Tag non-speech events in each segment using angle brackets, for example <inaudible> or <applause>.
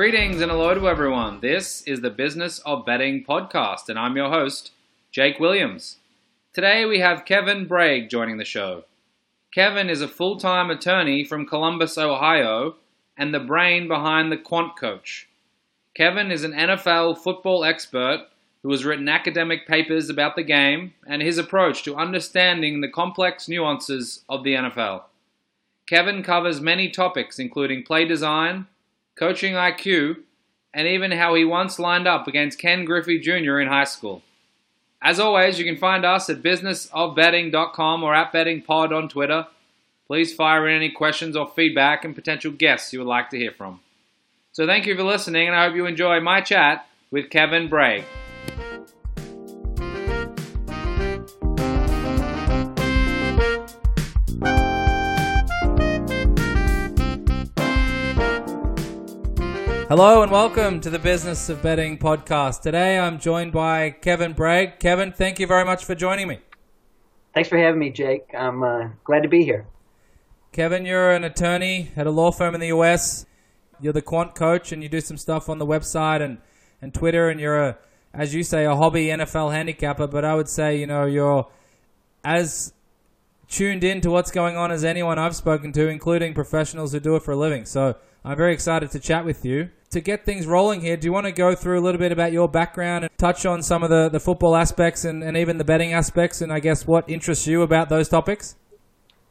Greetings and hello to everyone. This is the Business of Betting podcast, and I'm your host, Jake Williams. Today we have Kevin Bragg joining the show. Kevin is a full time attorney from Columbus, Ohio, and the brain behind the Quant Coach. Kevin is an NFL football expert who has written academic papers about the game and his approach to understanding the complex nuances of the NFL. Kevin covers many topics, including play design, coaching IQ, and even how he once lined up against Ken Griffey Jr. in high school. As always, you can find us at businessofbetting.com or at bettingpod on Twitter. Please fire in any questions or feedback and potential guests you would like to hear from. So thank you for listening, and I hope you enjoy my chat with Kevin Bragg. Hello and welcome to the Business of Betting podcast. Today I'm joined by Kevin Bragg. Kevin, thank you very much for joining me. Thanks for having me, Jake. I'm uh, glad to be here. Kevin, you're an attorney at a law firm in the US. You're the quant coach and you do some stuff on the website and, and Twitter and you're a as you say a hobby NFL handicapper, but I would say, you know, you're as tuned in to what's going on as anyone I've spoken to, including professionals who do it for a living. So I'm very excited to chat with you to get things rolling here, do you want to go through a little bit about your background and touch on some of the, the football aspects and, and even the betting aspects and I guess what interests you about those topics?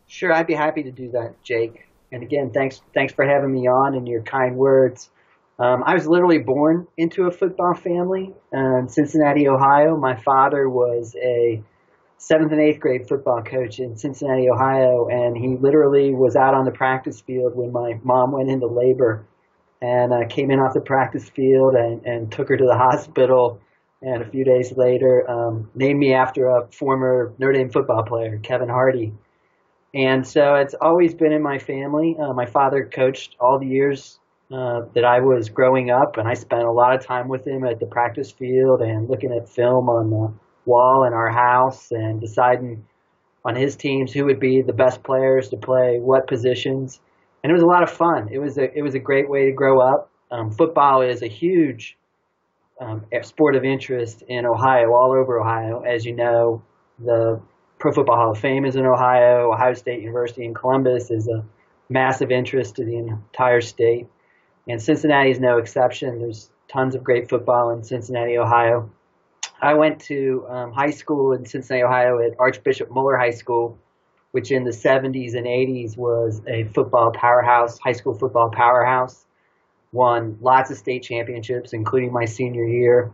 Sure, I'd be happy to do that, Jake. And again, thanks thanks for having me on and your kind words. Um, I was literally born into a football family in Cincinnati, Ohio. My father was a seventh and eighth grade football coach in Cincinnati, Ohio, and he literally was out on the practice field when my mom went into labor and uh, came in off the practice field and, and took her to the hospital. And a few days later, um, named me after a former Notre Dame football player, Kevin Hardy. And so it's always been in my family. Uh, my father coached all the years uh, that I was growing up, and I spent a lot of time with him at the practice field and looking at film on the wall in our house and deciding on his teams who would be the best players to play what positions and it was a lot of fun. It was a it was a great way to grow up. Um, football is a huge um, sport of interest in Ohio, all over Ohio. As you know, the Pro Football Hall of Fame is in Ohio. Ohio State University in Columbus is a massive interest to the entire state, and Cincinnati is no exception. There's tons of great football in Cincinnati, Ohio. I went to um, high school in Cincinnati, Ohio at Archbishop Moeller High School which in the 70s and 80s was a football powerhouse, high school football powerhouse. Won lots of state championships, including my senior year.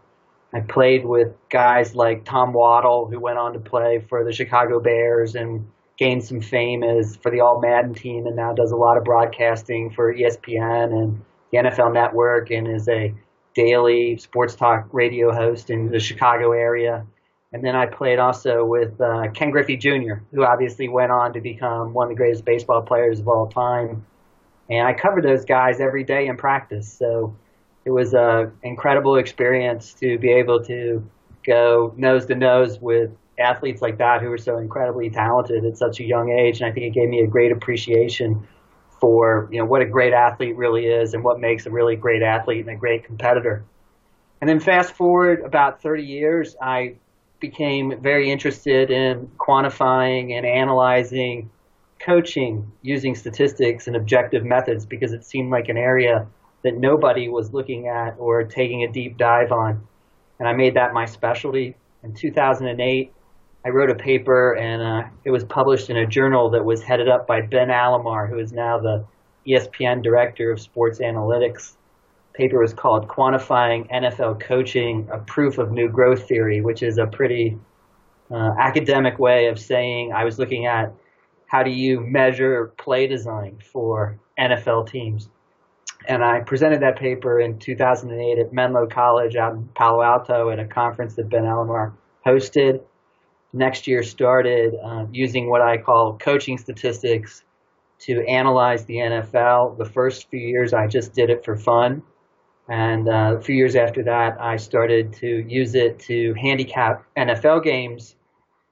I played with guys like Tom Waddle, who went on to play for the Chicago Bears and gained some fame as for the All Madden team, and now does a lot of broadcasting for ESPN and the NFL Network, and is a daily sports talk radio host in the Chicago area. And then I played also with uh, Ken Griffey Jr., who obviously went on to become one of the greatest baseball players of all time. And I covered those guys every day in practice. So it was an incredible experience to be able to go nose to nose with athletes like that who are so incredibly talented at such a young age. And I think it gave me a great appreciation for you know what a great athlete really is and what makes a really great athlete and a great competitor. And then fast forward about 30 years, I became very interested in quantifying and analyzing coaching using statistics and objective methods because it seemed like an area that nobody was looking at or taking a deep dive on. And I made that my specialty. In 2008, I wrote a paper and uh, it was published in a journal that was headed up by Ben Alamar, who is now the ESPN director of sports analytics paper was called Quantifying NFL Coaching, a Proof of New Growth Theory, which is a pretty uh, academic way of saying I was looking at how do you measure play design for NFL teams. And I presented that paper in 2008 at Menlo College out in Palo Alto at a conference that Ben Alamar hosted. Next year started uh, using what I call coaching statistics to analyze the NFL. The first few years I just did it for fun And uh, a few years after that, I started to use it to handicap NFL games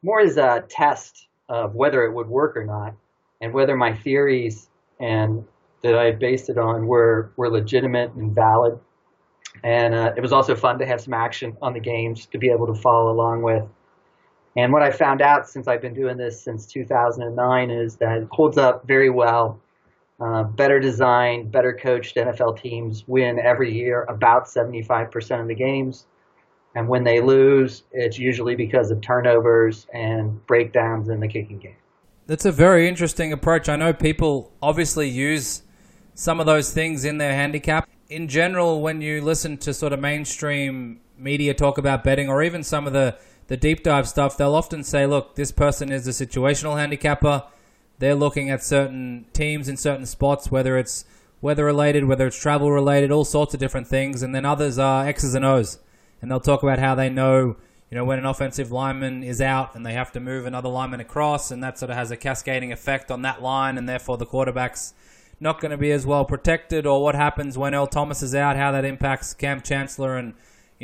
more as a test of whether it would work or not and whether my theories and that I based it on were, were legitimate and valid. And uh, it was also fun to have some action on the games to be able to follow along with. And what I found out since I've been doing this since 2009 is that it holds up very well. Uh, better designed, better coached NFL teams win every year about 75% of the games. And when they lose, it's usually because of turnovers and breakdowns in the kicking game. That's a very interesting approach. I know people obviously use some of those things in their handicap. In general, when you listen to sort of mainstream media talk about betting or even some of the the deep dive stuff, they'll often say, look, this person is a situational handicapper. They're looking at certain teams in certain spots, whether it's weather related, whether it's travel related, all sorts of different things. And then others are X's and O's. And they'll talk about how they know, you know, when an offensive lineman is out and they have to move another lineman across, and that sort of has a cascading effect on that line, and therefore the quarterback's not going to be as well protected, or what happens when Earl Thomas is out, how that impacts Kam Chancellor and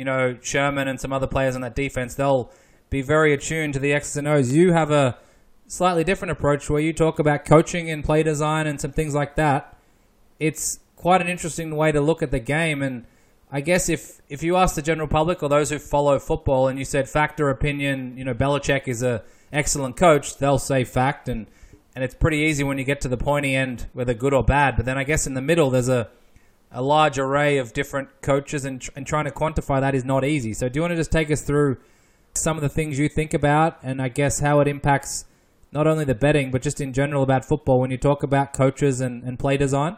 you know, Sherman and some other players on that defense, they'll be very attuned to the X's and O's. You have a slightly different approach where you talk about coaching and play design and some things like that. It's quite an interesting way to look at the game. And I guess if, if you ask the general public or those who follow football and you said fact or opinion, you know, Belichick is a excellent coach, they'll say fact. And, and it's pretty easy when you get to the pointy end, whether good or bad. But then I guess in the middle, there's a a large array of different coaches and, and trying to quantify that is not easy. So, do you want to just take us through some of the things you think about and I guess how it impacts not only the betting but just in general about football when you talk about coaches and, and play design?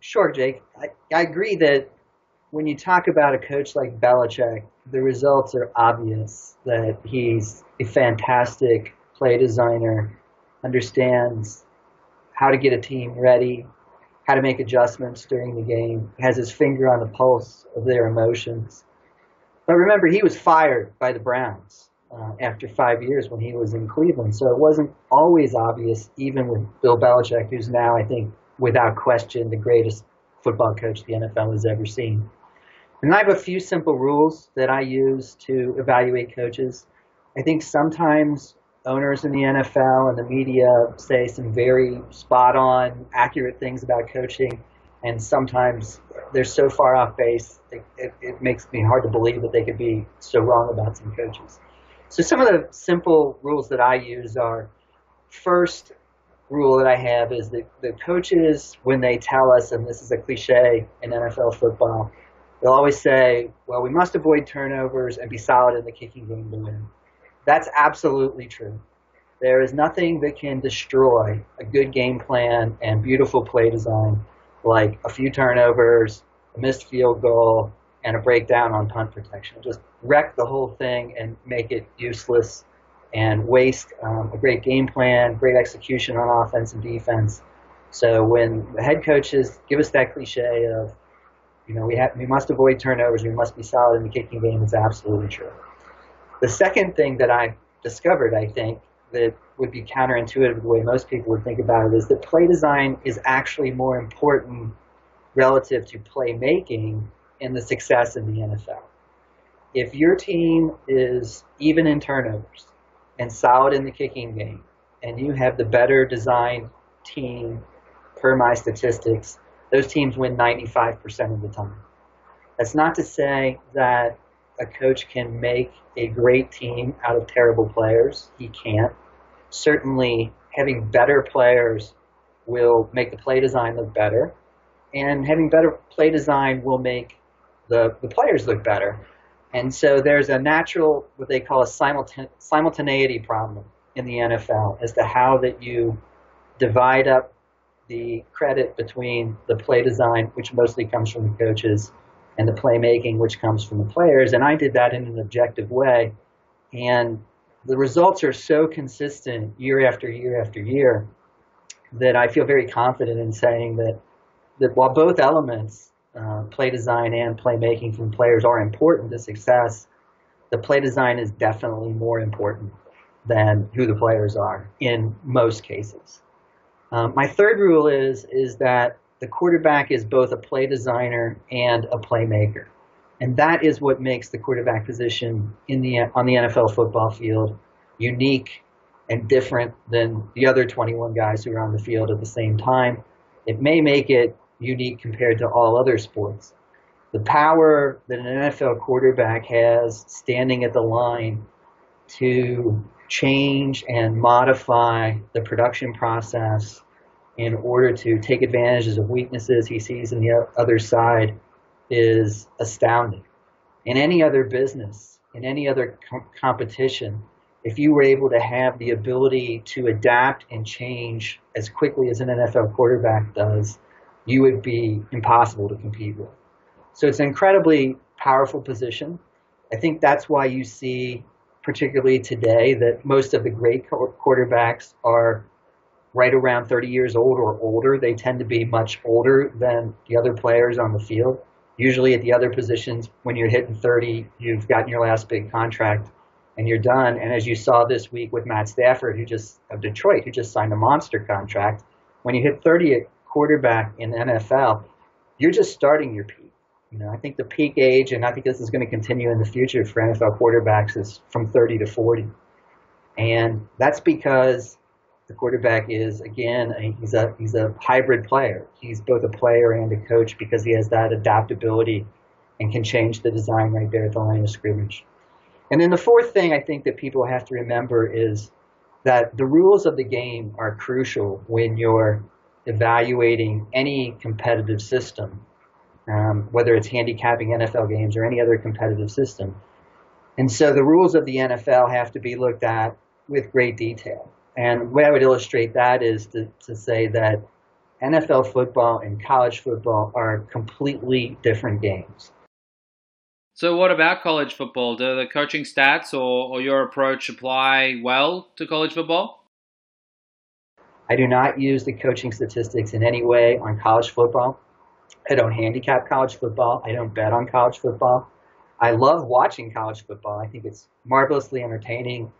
Sure, Jake. I, I agree that when you talk about a coach like Belichick, the results are obvious that he's a fantastic play designer, understands how to get a team ready, how to make adjustments during the game, has his finger on the pulse of their emotions. But remember, he was fired by the Browns uh, after five years when he was in Cleveland, so it wasn't always obvious, even with Bill Belichick, who's now, I think, without question, the greatest football coach the NFL has ever seen. And I have a few simple rules that I use to evaluate coaches. I think sometimes owners in the NFL and the media say some very spot on, accurate things about coaching, and sometimes they're so far off base, it, it, it, makes me hard to believe that they could be so wrong about some coaches. So, some of the simple rules that I use are first rule that I have is that the coaches, when they tell us, and this is a cliche in NFL football, they'll always say, well, we must avoid turnovers and be solid in the kicking game to win. That's absolutely true. There is nothing that can destroy a good game plan and beautiful play design like a few turnovers, a missed field goal, and a breakdown on punt protection. Just wreck the whole thing and make it useless and waste um, a great game plan, great execution on offense and defense. So when the head coaches give us that cliche of, you know, we have we must avoid turnovers, we must be solid in the kicking game, it's absolutely true. The second thing that I discovered, I think, that would be counterintuitive the way most people would think about it is that play design is actually more important relative to playmaking in the success in the NFL. If your team is even in turnovers and solid in the kicking game, and you have the better designed team per my statistics, those teams win 95% of the time. That's not to say that a coach can make a great team out of terrible players. He can't. Certainly, having better players will make the play design look better, and having better play design will make the, the players look better. And so there's a natural, what they call a simultan- simultaneity problem in the NFL as to how that you divide up the credit between the play design, which mostly comes from the coaches, and the playmaking, which comes from the players. And I did that in an objective way. And the results are so consistent year after year after year that I feel very confident in saying that, that while both elements, uh, play design and playmaking from players, are important to success, the play design is definitely more important than who the players are in most cases. Um, my third rule is is that the quarterback is both a play designer and a playmaker. And that is what makes the quarterback position in the on the NFL football field unique and different than the other 21 guys who are on the field at the same time. It may make it unique compared to all other sports. The power that an NFL quarterback has standing at the line to change and modify the production process in order to take advantages of weaknesses he sees in the other side is astounding. In any other business, in any other com- competition, if you were able to have the ability to adapt and change as quickly as an NFL quarterback does, you would be impossible to compete with. So it's an incredibly powerful position. I think that's why you see, particularly today, that most of the great quarterbacks are right around 30 years old or older. They tend to be much older than the other players on the field. Usually at the other positions, when you're hitting 30, you've gotten your last big contract and you're done. And as you saw this week with Matt Stafford, who just of Detroit, who just signed a monster contract, when you hit 30 at quarterback in the NFL, you're just starting your peak. You know, I think the peak age, and I think this is going to continue in the future for NFL quarterbacks, is from 30 to 40, and that's because the quarterback is again he's a he's a hybrid player. He's both a player and a coach because he has that adaptability and can change the design right there at the line of scrimmage. And then the fourth thing I think that people have to remember is that the rules of the game are crucial when you're evaluating any competitive system, um, whether it's handicapping NFL games or any other competitive system. And so the rules of the NFL have to be looked at with great detail. And the way I would illustrate that is to, to say that NFL football and college football are completely different games. So, what about college football? Do the coaching stats or, or your approach apply well to college football? I do not use the coaching statistics in any way on college football. I don't handicap college football. I don't bet on college football. I love watching college football. I think it's marvelously entertaining.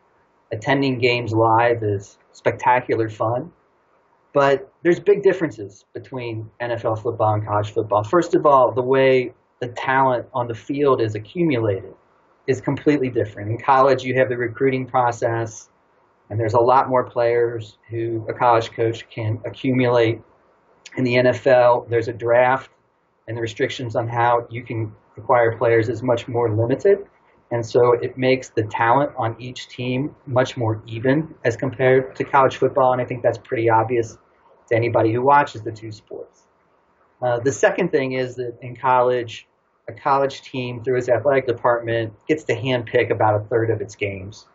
Attending games live is spectacular fun. But there's big differences between NFL football and college football. First of all, the way the talent on the field is accumulated is completely different. In college, you have the recruiting process, and there's a lot more players who a college coach can accumulate. In the NFL, there's a draft, and the restrictions on how you can acquire players is much more limited. And so it makes the talent on each team much more even as compared to college football. And I think that's pretty obvious to anybody who watches the two sports. Uh, the second thing is that in college, a college team through its athletic department gets to handpick about a third of its games.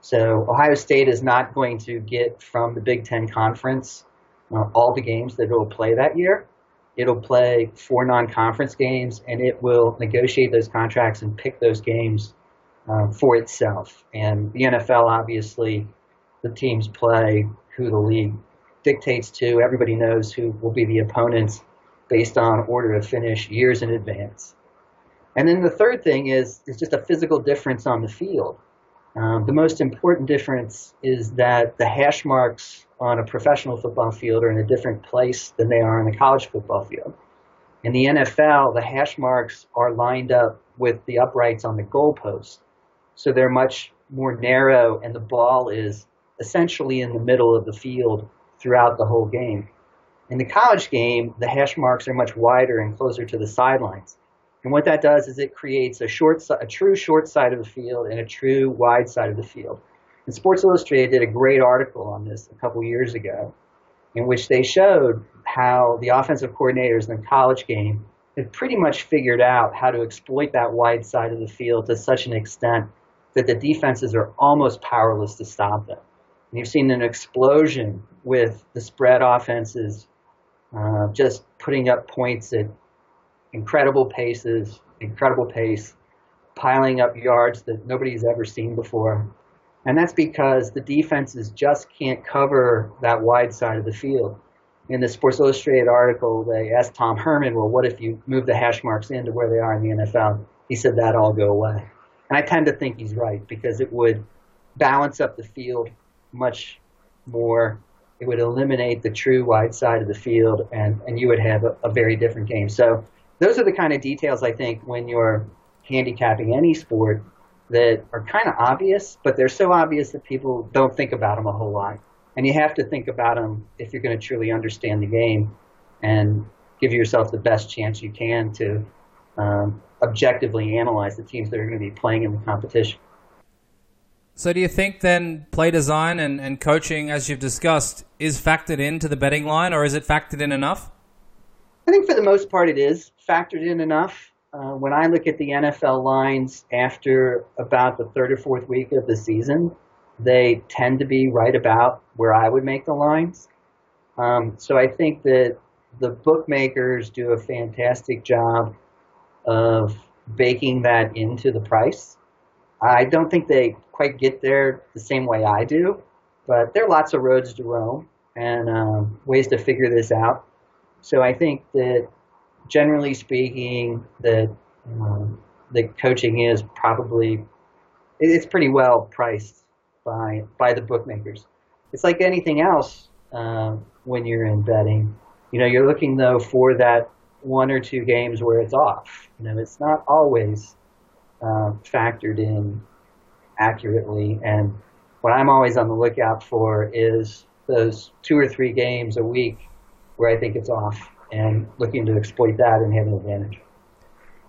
So Ohio State is not going to get from the Big Ten Conference uh, all the games that it will play that year. It'll play four non-conference games, and it will negotiate those contracts and pick those games uh, for itself. And the NFL, obviously, the teams play who the league dictates to. Everybody knows who will be the opponents based on order of finish years in advance. And then the third thing is, is just a physical difference on the field. Um, the most important difference is that the hash marks on a professional football field are in a different place than they are on the college football field. In the NFL, the hash marks are lined up with the uprights on the goalpost. So they're much more narrow, and the ball is essentially in the middle of the field throughout the whole game. In the college game, the hash marks are much wider and closer to the sidelines. And what that does is it creates a short, a true short side of the field and a true wide side of the field. And Sports Illustrated did a great article on this a couple years ago, in which they showed how the offensive coordinators in the college game had pretty much figured out how to exploit that wide side of the field to such an extent that the defenses are almost powerless to stop them. And you've seen an explosion with the spread offenses uh, just putting up points at incredible paces, incredible pace, piling up yards that nobody's ever seen before. And that's because the defenses just can't cover that wide side of the field. In the Sports Illustrated article, they asked Tom Herman, well, what if you move the hash marks into where they are in the NFL? He said that all go away. And I tend to think he's right because it would balance up the field much more it would eliminate the true wide side of the field, and, and you would have a, a very different game. So those are the kind of details I think when you're handicapping any sport that are kind of obvious, but they're so obvious that people don't think about them a whole lot. And you have to think about them if you're going to truly understand the game and give yourself the best chance you can to um, objectively analyze the teams that are going to be playing in the competition. So, do you think then play design and, and coaching, as you've discussed, is factored into the betting line, or is it factored in enough? I think for the most part it is factored in enough. Uh, when I look at the NFL lines after about the third or fourth week of the season, they tend to be right about where I would make the lines. Um, so I think that the bookmakers do a fantastic job of baking that into the price. I don't think they quite get there the same way I do, but there are lots of roads to Rome and um, ways to figure this out. So I think that generally speaking, that um, the coaching is probably it's pretty well priced by by the bookmakers. It's like anything else uh, when you're in betting. You know, you're looking though for that one or two games where it's off. You know, it's not always uh, factored in accurately. And what I'm always on the lookout for is those two or three games a week where I think it's off and looking to exploit that and have an advantage.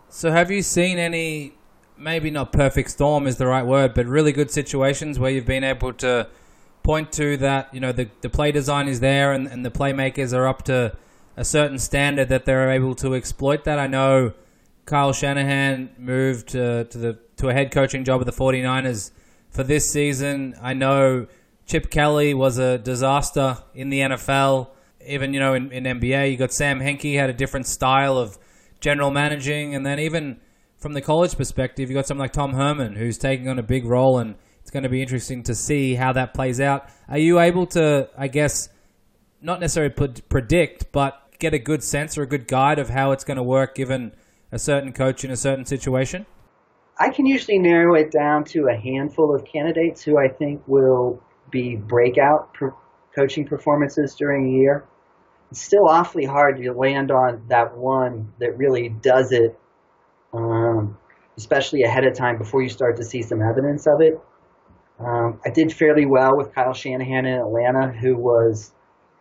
So, have you seen any, maybe not perfect storm is the right word, but really good situations where you've been able to point to that, you know, the, the play design is there and, and the playmakers are up to a certain standard that they're able to exploit that? I know Kyle Shanahan moved to, to the to a head coaching job with the 49ers for this season. I know Chip Kelly was a disaster in the NFL even you know in, in NBA, you got Sam Hinkie had a different style of general managing, and then even from the college perspective, you got someone like Tom Herman who's taking on a big role, and it's going to be interesting to see how that plays out. Are you able to, I guess, not necessarily predict, but get a good sense or a good guide of how it's going to work given a certain coach in a certain situation? I can usually narrow it down to a handful of candidates who I think will be breakout coaching performances during a year. It's still awfully hard to land on that one that really does it, um, especially ahead of time before you start to see some evidence of it. Um, I did fairly well with Kyle Shanahan in Atlanta, who was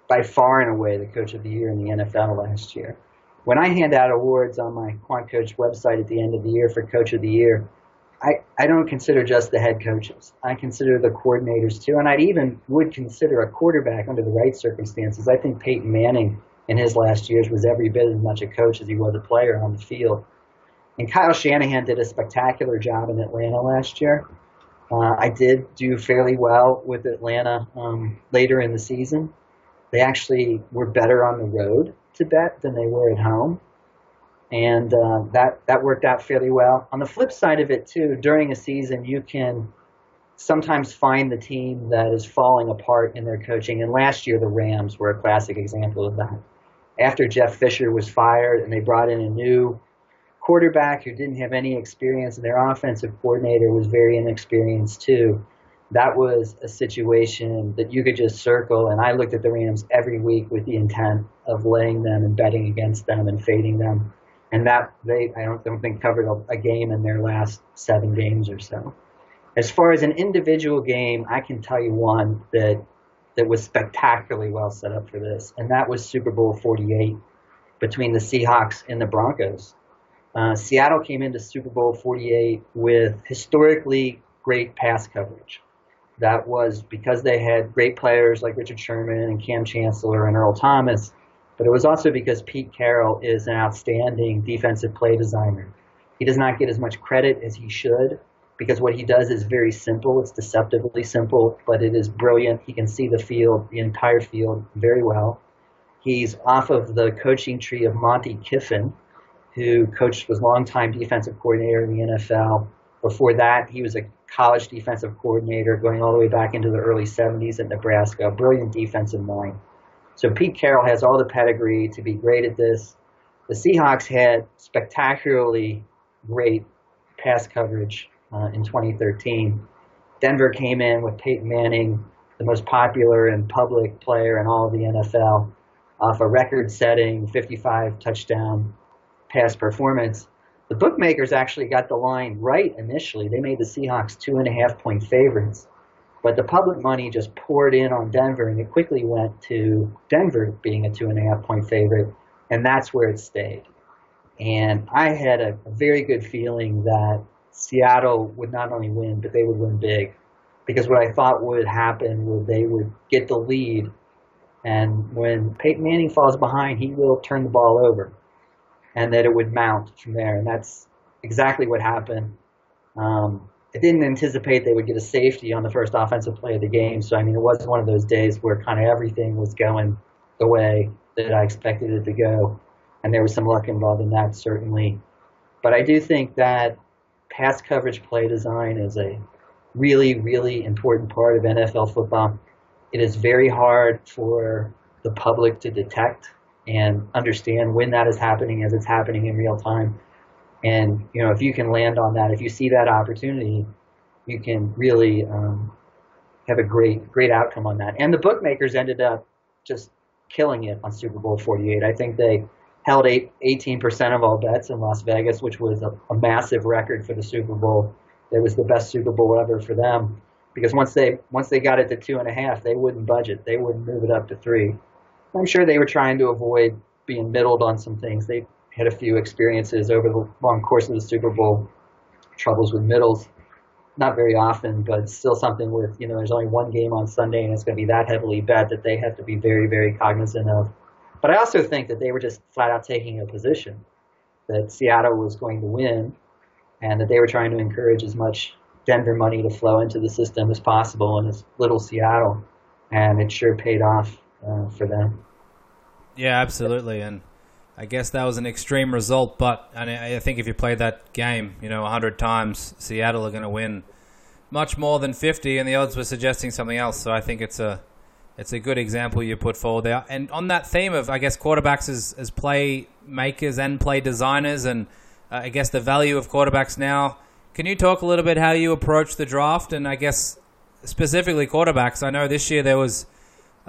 by far and away the coach of the year in the NFL last year. When I hand out awards on my Quant Coach website at the end of the year for Coach of the Year, I, I don't consider just the head coaches. I consider the coordinators too, and I even would consider a quarterback under the right circumstances. I think Peyton Manning in his last years was every bit as much a coach as he was a player on the field. And Kyle Shanahan did a spectacular job in Atlanta last year. Uh, I did do fairly well with Atlanta um, later in the season. They actually were better on the road to bet than they were at home and uh, that that worked out fairly well. On the flip side of it, too, during a season, you can sometimes find the team that is falling apart in their coaching. And last year, the Rams were a classic example of that. After Jeff Fisher was fired, and they brought in a new quarterback who didn't have any experience, and their offensive coordinator was very inexperienced too. That was a situation that you could just circle, and I looked at the Rams every week with the intent of laying them and betting against them and fading them and that they I don't, don't think covered a, a, game in their last seven games or so. As far as an individual game, I can tell you one that that was spectacularly well set up for this, and that was Super Bowl 48 between the Seahawks and the Broncos. Uh, Seattle came into Super Bowl 48 with historically great pass coverage. That was because they had great players like Richard Sherman and Kam Chancellor and Earl Thomas but it was also because Pete Carroll is an outstanding defensive play designer. He does not get as much credit as he should because what he does is very simple. It's deceptively simple, but it is brilliant. He can see the field, the entire field, very well. He's off of the coaching tree of Monte Kiffin, who coached was longtime defensive coordinator in the NFL. Before that, he was a college defensive coordinator going all the way back into the early 70s at Nebraska. Brilliant defensive mind. So Pete Carroll has all the pedigree to be great at this. The Seahawks had spectacularly great pass coverage uh, in 2013. Denver came in with Peyton Manning the most popular and public player in all of the NFL off a record setting 55 touchdown pass performance. The bookmakers actually got the line right initially. They made the Seahawks two and a half point favorites. But the public money just poured in on Denver, and it quickly went to Denver being a two and a half point favorite, and that's where it stayed. And I had a, very good feeling that Seattle would not only win, but they would win big. Because what I thought would happen was they would get the lead, and when Peyton Manning falls behind, he will turn the ball over, and that it would mount from there. And that's exactly what happened. Um, I didn't anticipate they would get a safety on the first offensive play of the game. So, I mean, it was one of those days where kind of everything was going the way that I expected it to go. And there was some luck involved in that, certainly. But I do think that pass coverage play design is a really, really important part of NFL football. It is very hard for the public to detect and understand when that is happening as it's happening in real time. And you know, if you can land on that, if you see that opportunity, you can really um, have a great, great outcome on that. And the bookmakers ended up just killing it on Super Bowl 48. I think they held eight, 18% of all bets in Las Vegas, which was a, a massive record for the Super Bowl. It was the best Super Bowl ever for them because once they once they got it to two and a half, they wouldn't budget. They wouldn't move it up to three. I'm sure they were trying to avoid being middled on some things. They had a few experiences over the long course of the Super Bowl, troubles with middles. Not very often, but still something with, you know, there's only one game on Sunday and it's going to be that heavily bet that they have to be very, very cognizant of. But I also think that they were just flat out taking a position that Seattle was going to win and that they were trying to encourage as much Denver money to flow into the system as possible in as little Seattle. And it sure paid off uh, for them. Yeah, absolutely. And I guess that was an extreme result, but I think if you play that game, you know, 100 times, Seattle are going to win much more than 50, and the odds were suggesting something else. So I think it's a it's a good example you put forward there. And on that theme of, I guess, quarterbacks as, as play makers and play designers, and uh, I guess the value of quarterbacks now, can you talk a little bit how you approach the draft? And I guess specifically quarterbacks. I know this year there was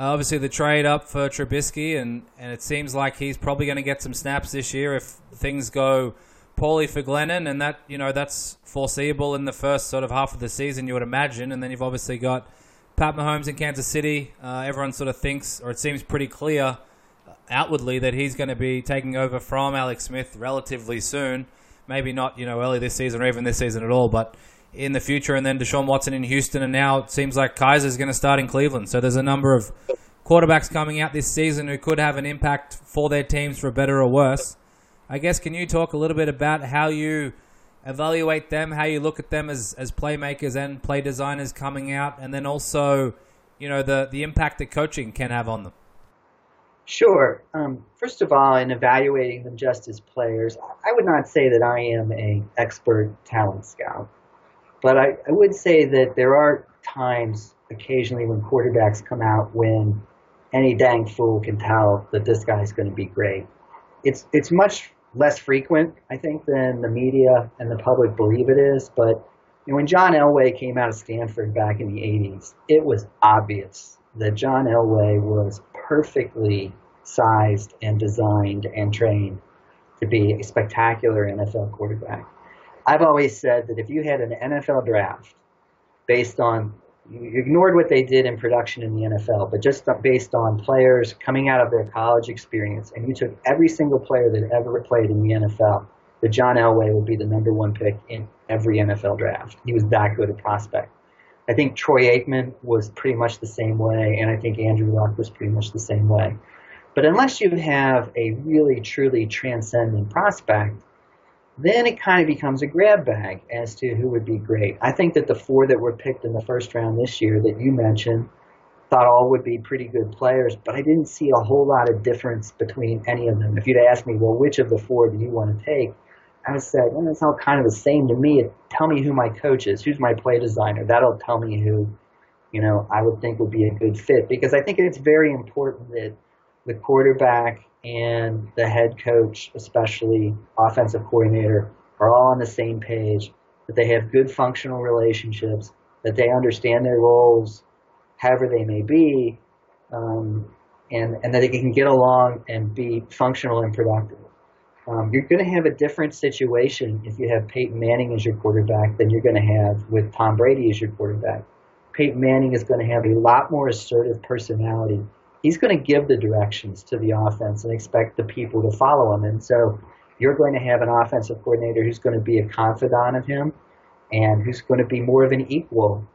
obviously, the trade up for Trubisky, and, and it seems like he's probably going to get some snaps this year if things go poorly for Glennon, and that you know that's foreseeable in the first sort of half of the season, you would imagine. And then you've obviously got Pat Mahomes in Kansas City. Uh, everyone sort of thinks, or it seems pretty clear uh, outwardly, that he's going to be taking over from Alex Smith relatively soon. Maybe not, you know, early this season or even this season at all, but in the future, and then Deshaun Watson in Houston, and now it seems like Kizer is going to start in Cleveland. So there's a number of quarterbacks coming out this season who could have an impact for their teams for better or worse. I guess can you talk a little bit about how you evaluate them, how you look at them as, as playmakers and play designers coming out, and then also, you know, the, the impact that coaching can have on them? Sure. Um, first of all, in evaluating them just as players, I would not say that I am an expert talent scout. But I, I would say that there are times occasionally when quarterbacks come out when any dang fool can tell that this guy's going to be great. It's it's much less frequent, I think, than the media and the public believe it is. But you know, when John Elway came out of Stanford back in the '80s, it was obvious that John Elway was perfectly sized and designed and trained to be a spectacular NFL quarterback. I've always said that if you had an NFL draft based on you ignored what they did in production in the NFL, but just based on players coming out of their college experience, and you took every single player that ever played in the NFL, that John Elway would be the number one pick in every NFL draft. He was that good a prospect. I think Troy Aikman was pretty much the same way, and I think Andrew Luck was pretty much the same way. But unless you have a really, truly transcendent prospect, then it kind of becomes a grab bag as to who would be great. I think that the four that were picked in the first round this year that you mentioned thought all would be pretty good players, but I didn't see a whole lot of difference between any of them. If you'd asked me, well, which of the four do you want to take? I would say, well, it's all kind of the same to me. Tell me who my coach is, who's my play designer. That'll tell me who, you know, I would think would be a good fit because I think it's very important that the quarterback and the head coach, especially offensive coordinator, are all on the same page, that they have good functional relationships, that they understand their roles however they may be, um, and and that they can get along and be functional and productive. Um, you're going to have a different situation if you have Peyton Manning as your quarterback than you're going to have with Tom Brady as your quarterback. Peyton Manning is going to have a lot more assertive personality. He's going to give the directions to the offense and expect the people to follow him. And so you're going to have an offensive coordinator who's going to be a confidant of him and who's going to be more of an equal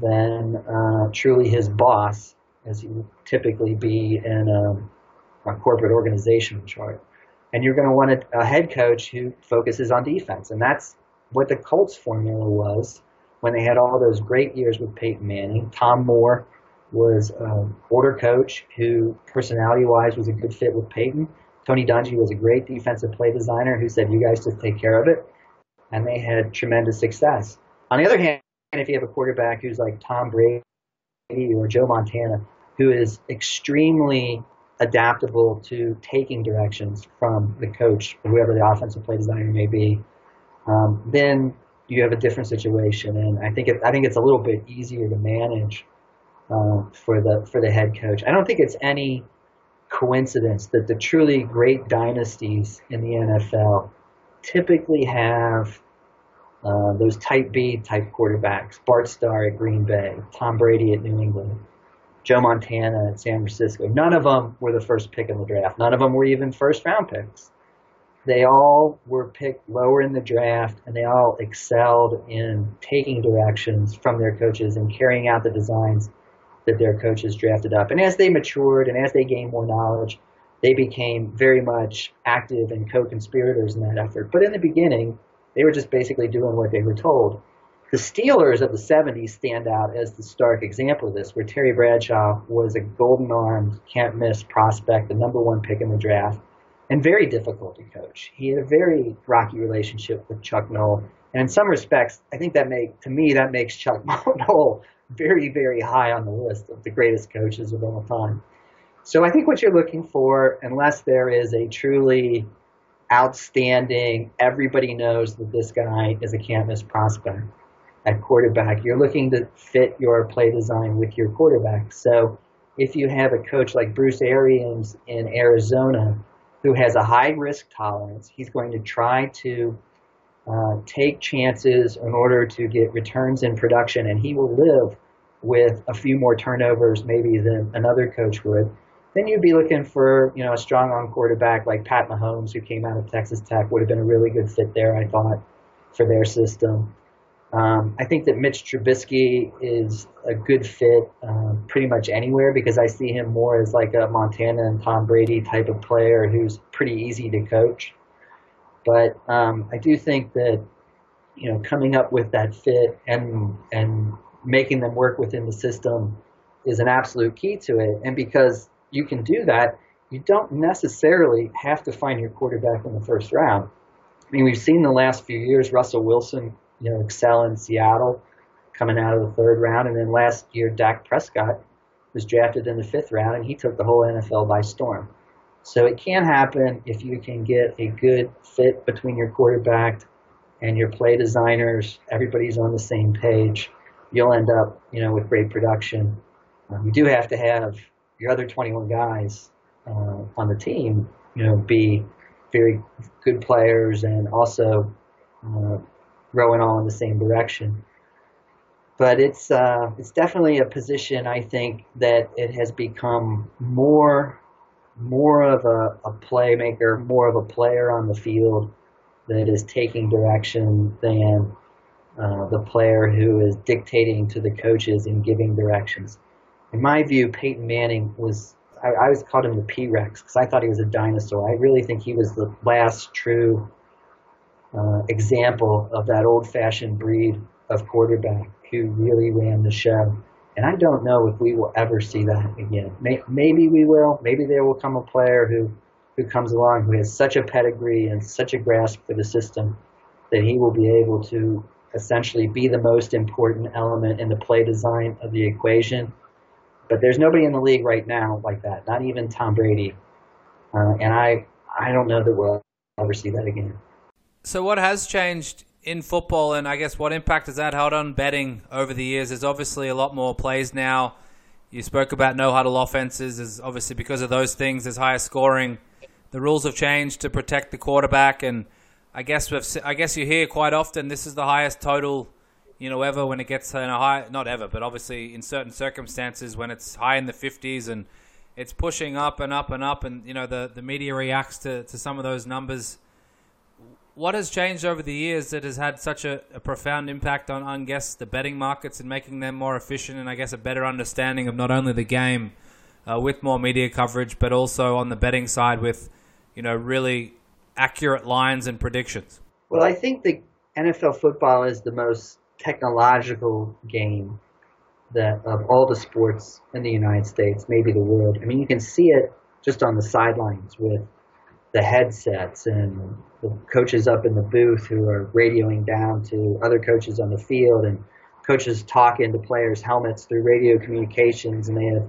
than uh, truly his boss, as you typically be in a, a corporate organizational chart. And you're going to want a, a head coach who focuses on defense. And that's what the Colts formula was when they had all those great years with Peyton Manning. Tom Moore was an older coach who, personality-wise, was a good fit with Peyton. Tony Dungy was a great defensive play designer who said, "You guys just take care of it," and they had tremendous success. On the other hand, if you have a quarterback who's like Tom Brady or Joe Montana, who is extremely adaptable to taking directions from the coach, whoever the offensive play designer may be, um, then you have a different situation. And I think it, I think it's a little bit easier to manage uh, for the for the head coach. I don't think it's any coincidence that the truly great dynasties in the NFL typically have uh, those type B type quarterbacks, Bart Starr at Green Bay, Tom Brady at New England, Joe Montana at San Francisco. None of them were the first pick in the draft. None of them were even first round picks. They all were picked lower in the draft and they all excelled in taking directions from their coaches and carrying out the designs that their coaches drafted up. And as they matured and as they gained more knowledge, they became very much active and co-conspirators in that effort. But in the beginning, they were just basically doing what they were told. The Steelers of the 70s stand out as the stark example of this, where Terry Bradshaw was a golden armed, can't miss prospect, the number one pick in the draft, and very difficult to coach. He had a very rocky relationship with Chuck Noll. And in some respects, I think that make to me that makes Chuck <laughs> Noll very, very high on the list of the greatest coaches of all time. So I think what you're looking for, unless there is a truly outstanding, everybody knows that this guy is a can't miss prospect at quarterback, you're looking to fit your play design with your quarterback. So if you have a coach like Bruce Arians in Arizona who has a high risk tolerance, he's going to try to uh, take chances in order to get returns in production, and he will live with a few more turnovers maybe than another coach would. Then you'd be looking for you know a strong arm quarterback like Pat Mahomes, who came out of Texas Tech, would have been a really good fit there, I thought, for their system. Um, I think that Mitch Trubisky is a good fit uh, pretty much anywhere because I see him more as like a Montana and Tom Brady type of player who's pretty easy to coach. But um, I do think that you know coming up with that fit and and making them work within the system is an absolute key to it. And because you can do that, you don't necessarily have to find your quarterback in the first round. I mean, we've seen the last few years Russell Wilson, you know, excel in Seattle, coming out of the third round, and then last year Dak Prescott was drafted in the fifth round, and he took the whole NFL by storm. So it can happen if you can get a good fit between your quarterback and your play designers. Everybody's on the same page. You'll end up, you know, with great production. Um, you do have to have your other 21 guys uh, on the team, you know, be very good players and also uh, rowing all in the same direction. But it's uh, it's definitely a position I think that it has become more more of a, a playmaker, more of a player on the field that is taking direction than uh, the player who is dictating to the coaches and giving directions. In my view, Peyton Manning was, I, I always called him the P Rex because I thought he was a dinosaur. I really think he was the last true uh, example of that old fashioned breed of quarterback who really ran the show. And I don't know if we will ever see that again. Maybe we will. Maybe there will come a player who, who comes along who has such a pedigree and such a grasp for the system that he will be able to essentially be the most important element in the play design of the equation. But there's nobody in the league right now like that, not even Tom Brady. Uh, and I, I don't know that we'll ever see that again. So, what has changed in football, and I guess what impact has that had on betting over the years? There's obviously a lot more plays now You spoke about no huddle offenses, is obviously because of those things. There's higher scoring. The rules have changed to protect the quarterback, and I guess we've, I guess you hear quite often this is the highest total, you know, ever when it gets in a high, not ever, but obviously in certain circumstances when it's high in the 50s and it's pushing up and up and up, and you know the the media reacts to to some of those numbers what has changed over the years that has had such a, a, profound impact on, I guess, the betting markets and making them more efficient and I guess a better understanding of not only the game uh, with more media coverage, but also on the betting side with, you know, really accurate lines and predictions? Well, I think the NFL football is the most technological game that of all the sports in the United States, maybe the world. I mean, you can see it just on the sidelines with the headsets and the coaches up in the booth who are radioing down to other coaches on the field and coaches talking to players' helmets through radio communications and they have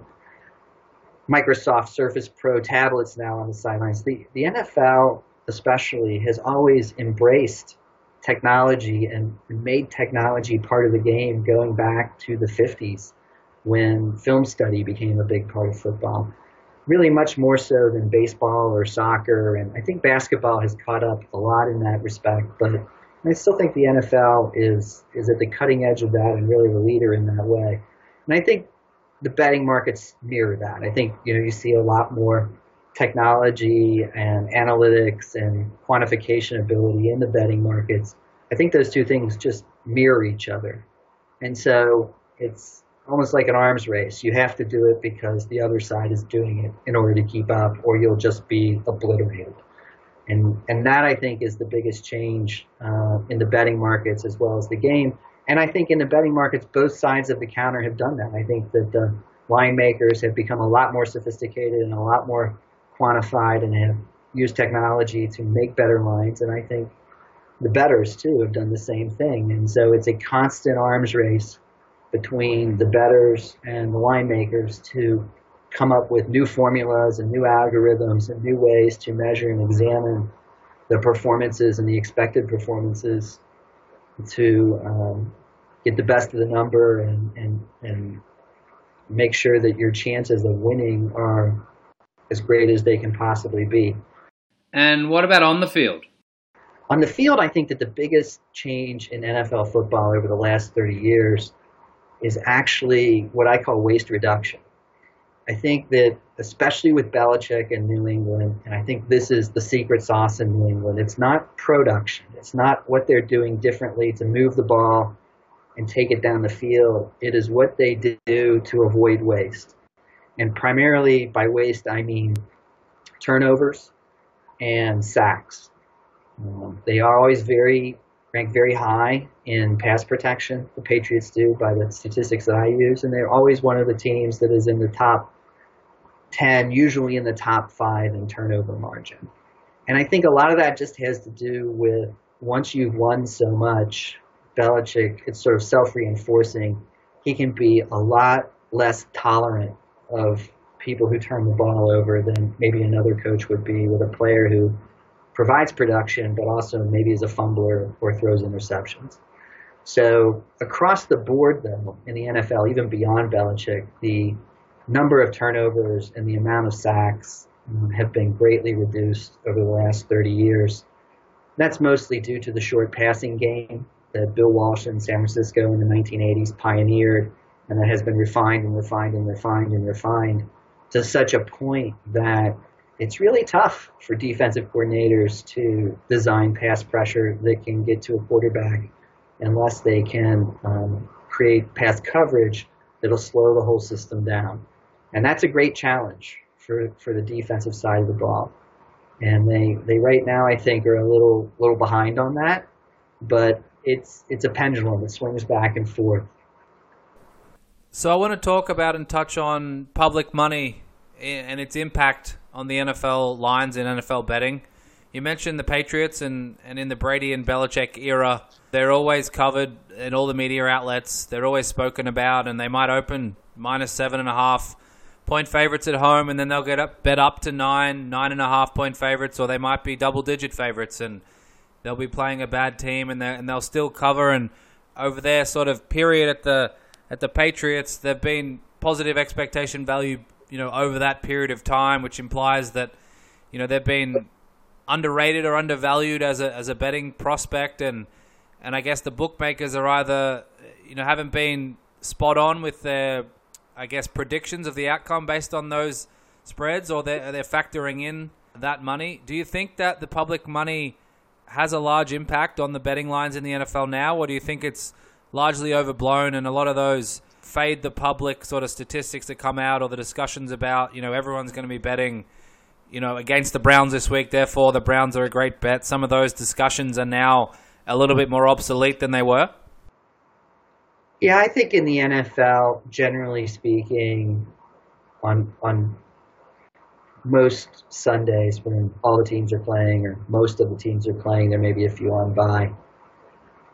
Microsoft Surface Pro tablets now on the sidelines. The the NFL especially has always embraced technology and made technology part of the game going back to the 50s when film study became a big part of football really much more so than baseball or soccer. And I think basketball has caught up a lot in that respect. But I still think the NFL is is at the cutting edge of that and really the leader in that way. And I think the betting markets mirror that. I think you know you see a lot more technology and analytics and quantification ability in the betting markets. I think those two things just mirror each other. And so it's almost like an arms race. You have to do it because the other side is doing it in order to keep up, or you'll just be obliterated. And and that I think is the biggest change uh, in the betting markets as well as the game. And I think in the betting markets, both sides of the counter have done that. I think that the line makers have become a lot more sophisticated and a lot more quantified and have used technology to make better lines. And I think the bettors too have done the same thing. And so it's a constant arms race between the bettors and the linemakers to come up with new formulas and new algorithms and new ways to measure and examine the performances and the expected performances to um, get the best of the number and, and, and make sure that your chances of winning are as great as they can possibly be. And what about on the field? On the field, I think that the biggest change in NFL football over the last 30 years is actually what I call waste reduction. I think that, especially with Belichick in New England, and I think this is the secret sauce in New England, it's not production. It's not what they're doing differently to move the ball and take it down the field. It is what they do to avoid waste. And primarily by waste, I mean turnovers and sacks. Um, they are always very ranked very high in pass protection. The Patriots do by the statistics that I use, and they're always one of the teams that is in the top 10, usually in the top five in turnover margin. And I think a lot of that just has to do with once you've won so much, Belichick, it's sort of self reinforcing. He can be a lot less tolerant of people who turn the ball over than maybe another coach would be with a player who provides production, but also maybe is a fumbler or throws interceptions. So across the board, though, in the NFL, even beyond Belichick, the number of turnovers and the amount of sacks um, have been greatly reduced over the last 30 years. That's mostly due to the short passing game that Bill Walsh in San Francisco in the 1980s pioneered, and that has been refined and refined and refined and refined to such a point that it's really tough for defensive coordinators to design pass pressure that can get to a quarterback unless they can um, create pass coverage that'll slow the whole system down. And that's a great challenge for, for the defensive side of the ball. And they, they right now I think are a little little behind on that, but it's it's a pendulum. that swings back and forth. So I want to talk about and touch on public money and its impact on the NFL lines in NFL betting. You mentioned the Patriots, and, and in the Brady and Belichick era, they're always covered in all the media outlets. They're always spoken about, and they might open minus seven and a half point favorites at home, and then they'll get up bet up to nine, nine and a half point favorites, or they might be double digit favorites, and they'll be playing a bad team, and, and they'll still cover. And over their sort of period at the at the Patriots, they've been positive expectation value, you know, over that period of time, which implies that, you know, they've been underrated or undervalued as a as a betting prospect, and and I guess the bookmakers are either, you know, haven't been spot on with their, I guess, predictions of the outcome based on those spreads, or they're they're factoring in that money. Do you think that the public money has a large impact on the betting lines in the NFL now, or do you think it's largely overblown and a lot of those fade the public sort of statistics that come out or the discussions about, you know, everyone's going to be betting, you know, against the Browns this week, therefore the Browns are a great bet. Some of those discussions are now a little bit more obsolete than they were. Yeah, I think in the NFL, generally speaking, on on most Sundays when all the teams are playing or most of the teams are playing, there may be a few on bye,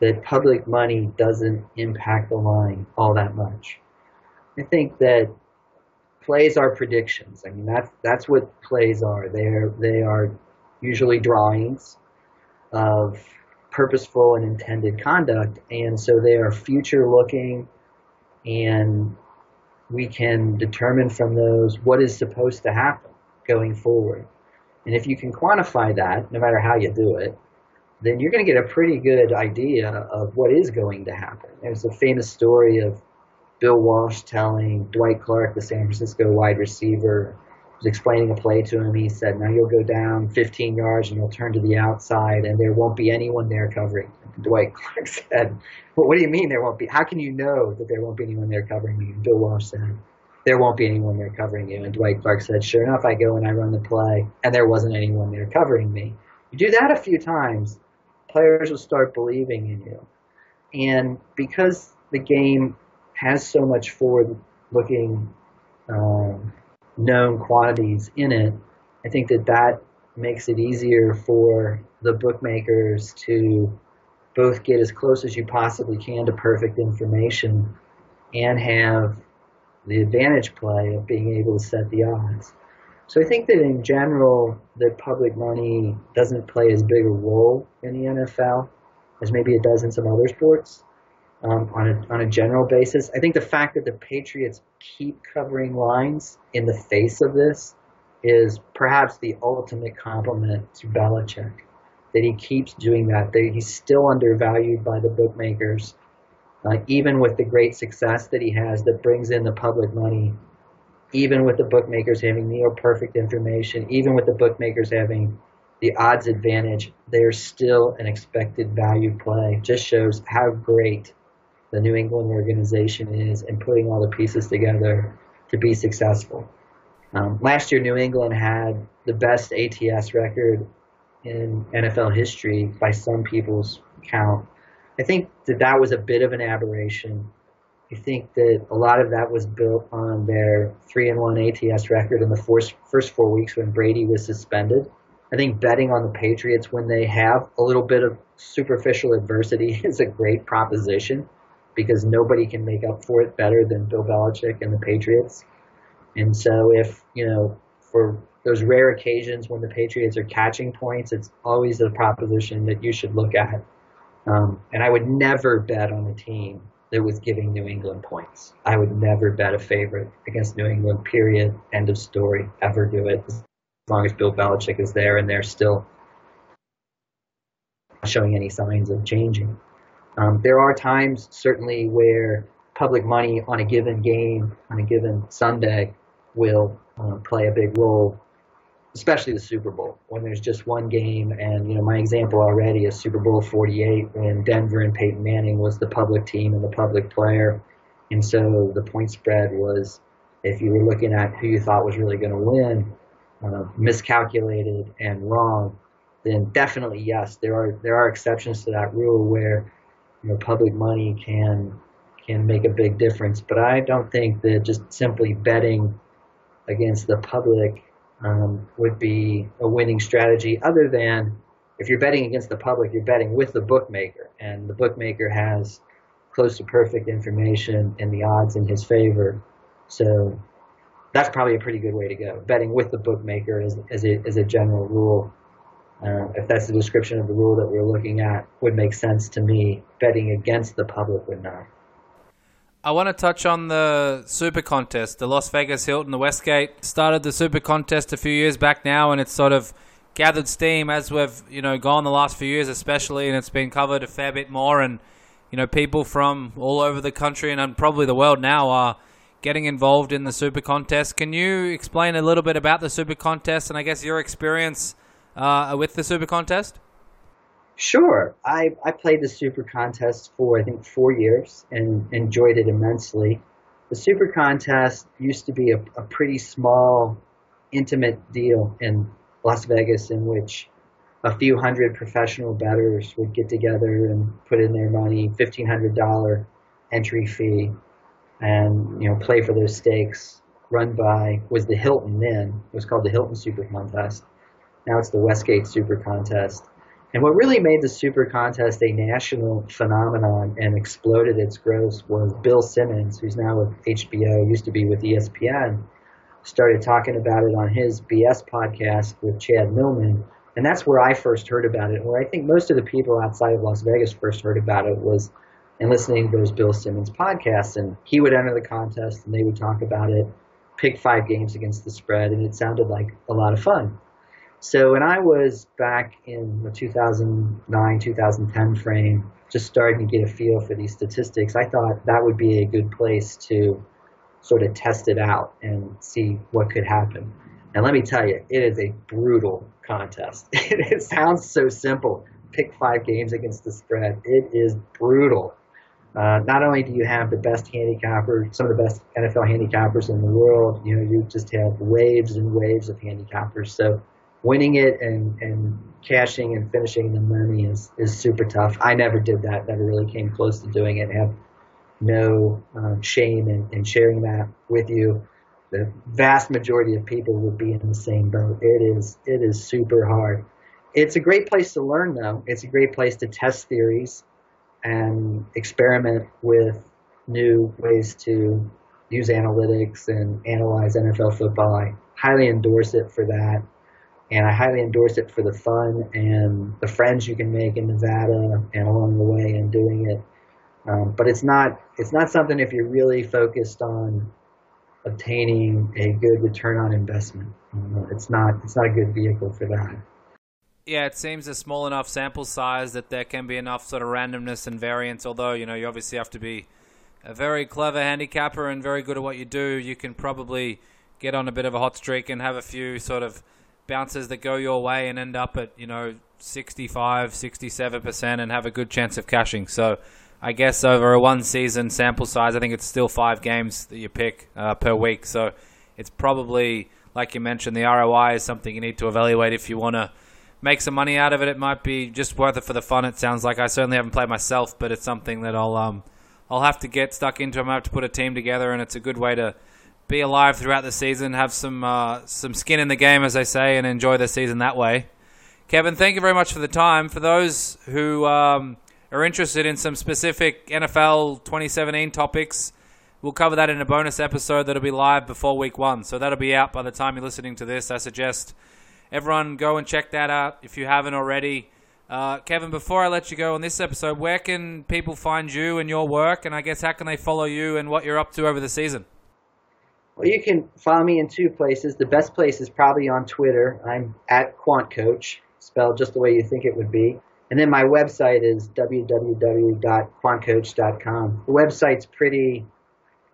that public money doesn't impact the line all that much. I think that plays are predictions. I mean that's that's what plays are. They're they are usually drawings of purposeful and intended conduct and so they are future looking and we can determine from those what is supposed to happen going forward. And if you can quantify that, no matter how you do it, then you're going to get a pretty good idea of what is going to happen. There's a famous story of Bill Walsh telling Dwight Clark, the San Francisco wide receiver, was explaining a play to him. He said, "Now you'll go down 15 yards and you'll turn to the outside, and there won't be anyone there covering." Dwight Clark <laughs> said, "Well, what do you mean there won't be? How can you know that there won't be anyone there covering you?" Bill Walsh said, there won't be anyone there covering you. And Dwight Clark said, sure enough, I go and I run the play, and there wasn't anyone there covering me. You do that a few times, players will start believing in you. And because the game has so much forward-looking um, known quantities in it, I think that that makes it easier for the bookmakers to both get as close as you possibly can to perfect information and have the advantage play of being able to set the odds. So I think that in general, that public money doesn't play as big a role in the NFL as maybe it does in some other sports um, on, a, on a general basis. I think the fact that the Patriots keep covering lines in the face of this is perhaps the ultimate compliment to Belichick. That he keeps doing that. That he's still undervalued by the bookmakers uh, even with the great success that he has that brings in the public money, even with the bookmakers having near perfect information, even with the bookmakers having the odds advantage, there's still an expected value play. Just shows how great the New England organization is in putting all the pieces together to be successful. Um, last year, New England had the best ATS record in NFL history by some people's count. I think that that was a bit of an aberration. I think that a lot of that was built on their three and one ATS record in the first first four weeks when Brady was suspended. I think betting on the Patriots when they have a little bit of superficial adversity <laughs> is a great proposition because nobody can make up for it better than Bill Belichick and the Patriots. And so if, you know, for those rare occasions when the Patriots are catching points, it's always a proposition that you should look at um, and I would never bet on a team that was giving New England points. I would never bet a favorite against New England, period. End of story. Ever do it as long as Bill Belichick is there and they're still showing any signs of changing. Um, there are times, certainly, where public money on a given game, on a given Sunday, will uh, play a big role especially the Super Bowl when there's just one game. And you know, my example already is Super Bowl 48 when Denver and Peyton Manning was the public team and the public player, and so the point spread was, if you were looking at who you thought was really going to win, uh, miscalculated and wrong, then definitely yes, there are there are exceptions to that rule where you know public money can can make a big difference. But I don't think that just simply betting against the public um, would be a winning strategy other than if you're betting against the public, you're betting with the bookmaker, and the bookmaker has close to perfect information and the odds in his favor. So that's probably a pretty good way to go. Betting with the bookmaker is, is, a, is a general rule. Uh, if that's the description of the rule that we're looking at, would make sense to me. Betting against the public would not. I want to touch on the Super Contest. The Las Vegas Hilton, the Westgate started the Super Contest a few years back now, and it's sort of gathered steam as we've you know gone the last few years, especially, and it's been covered a fair bit more. And you know, people from all over the country and probably the world now are getting involved in the Super Contest. Can you explain a little bit about the Super Contest and I guess your experience uh, with the Super Contest? Sure. I, I played the Super Contest for, I think, four years and enjoyed it immensely. The Super Contest used to be a, a pretty small, intimate deal in Las Vegas in which a few hundred professional bettors would get together and put in their money, $1,500 entry fee, and you know play for those stakes. Run by was the Hilton then. It was called the Hilton Super Contest. Now it's the Westgate Super Contest. And what really made the Super Contest a national phenomenon and exploded its growth was Bill Simmons, who's now with HBO, used to be with ESPN, started talking about it on his BS podcast with Chad Millman. And that's where I first heard about it. Where I think most of the people outside of Las Vegas first heard about it was in listening to those Bill Simmons podcasts. And he would enter the contest and they would talk about it, pick five games against the spread, and it sounded like a lot of fun. So when I was back in the 2009 2010 frame, just starting to get a feel for these statistics, I thought that would be a good place to sort of test it out and see what could happen. And let me tell you, it is a brutal contest. <laughs> it sounds so simple. Pick five games against the spread. It is brutal. Uh, not only do you have the best handicappers, some of the best NFL handicappers in the world, you know, you just have waves and waves of handicappers. So winning it and, and cashing and finishing the money is, is super tough. I never did that. Never really came close to doing it. Have no um, shame in, in sharing that with you. The vast majority of people would be in the same boat. It is it is super hard. It's a great place to learn, though. It's a great place to test theories and experiment with new ways to use analytics and analyze NFL football. I highly endorse it for that and I highly endorse it for the fun and the friends you can make in Nevada and along the way in doing it. Um, but it's not it's not something if you're really focused on obtaining a good return on investment. Uh, it's not it's not a good vehicle for that. Yeah, it seems a small enough sample size that there can be enough sort of randomness and variance. Although you know you obviously have to be a very clever handicapper and very good at what you do. You can probably get on a bit of a hot streak and have a few sort of bounces that go your way and end up at, you know, 65, 67% and have a good chance of cashing. So I guess over a one season sample size, I think it's still five games that you pick uh, per week. So it's probably, like you mentioned, the ROI is something you need to evaluate if you want to make some money out of it. It might be just worth it for the fun. It sounds like I certainly haven't played myself, but it's something that I'll um, I'll have to get stuck into. I might have to put a team together, and it's a good way to be alive throughout the season, have some uh, some skin in the game, as they say, and enjoy the season that way. Kevin, thank you very much for the time. For those who um, are interested in some specific NFL 2017 topics, we'll cover that in a bonus episode that'll be live before week one. So that'll be out by the time you're listening to this. I suggest everyone go and check that out if you haven't already. Uh, Kevin, before I let you go on this episode, where can people find you and your work? And I guess how can they follow you and what you're up to over the season? Well, you can follow me in two places. The best place is probably on Twitter. I'm at Quant Coach, spelled just the way you think it would be. And then my website is www.quantcoach.com. The website's pretty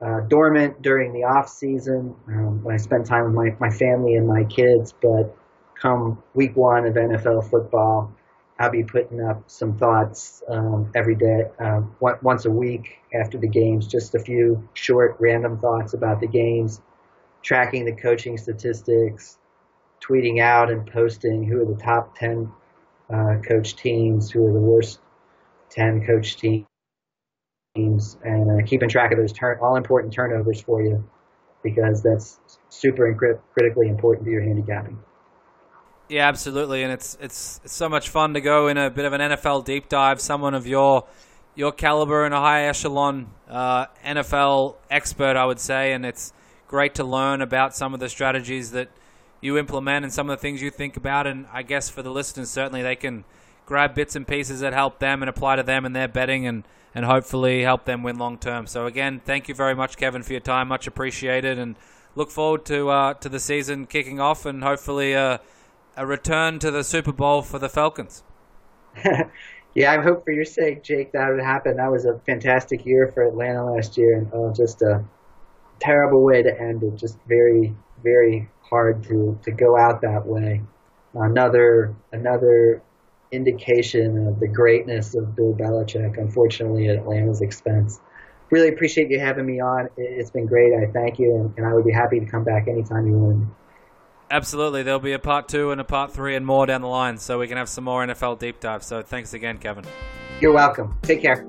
uh, dormant during the off season um, when I spend time with my, my family and my kids, but come week one of NFL football, I'll be putting up some thoughts um, every day, uh, once a week after the games, just a few short, random thoughts about the games, tracking the coaching statistics, tweeting out and posting who are the top 10 uh, coach teams, who are the worst 10 coach teams, and uh, keeping track of those turn- all important turnovers for you because that's super and crit- critically important to your handicapping. Yeah, absolutely, and it's it's so much fun to go in a bit of an NFL deep dive. Someone of your your caliber and a high echelon uh, NFL expert, I would say, and it's great to learn about some of the strategies that you implement and some of the things you think about. And I guess for the listeners, certainly they can grab bits and pieces that help them and apply to them and their betting and and hopefully help them win long term. So again, thank you very much, Kevin, for your time. Much appreciated, and look forward to uh, to the season kicking off and hopefully uh, a return to the Super Bowl for the Falcons. <laughs> yeah, I hope for your sake, Jake, that would happen. That was a fantastic year for Atlanta last year, and oh, just a terrible way to end it. Just very, very hard to to go out that way. Another another indication of the greatness of Bill Belichick, unfortunately, at Atlanta's expense. Really appreciate you having me on. It's been great. I thank you, and, and I would be happy to come back anytime you want. Absolutely. There'll be a part two and a part three and more down the line, so we can have some more NFL deep dives. So thanks again, Kevin. You're welcome. Take care.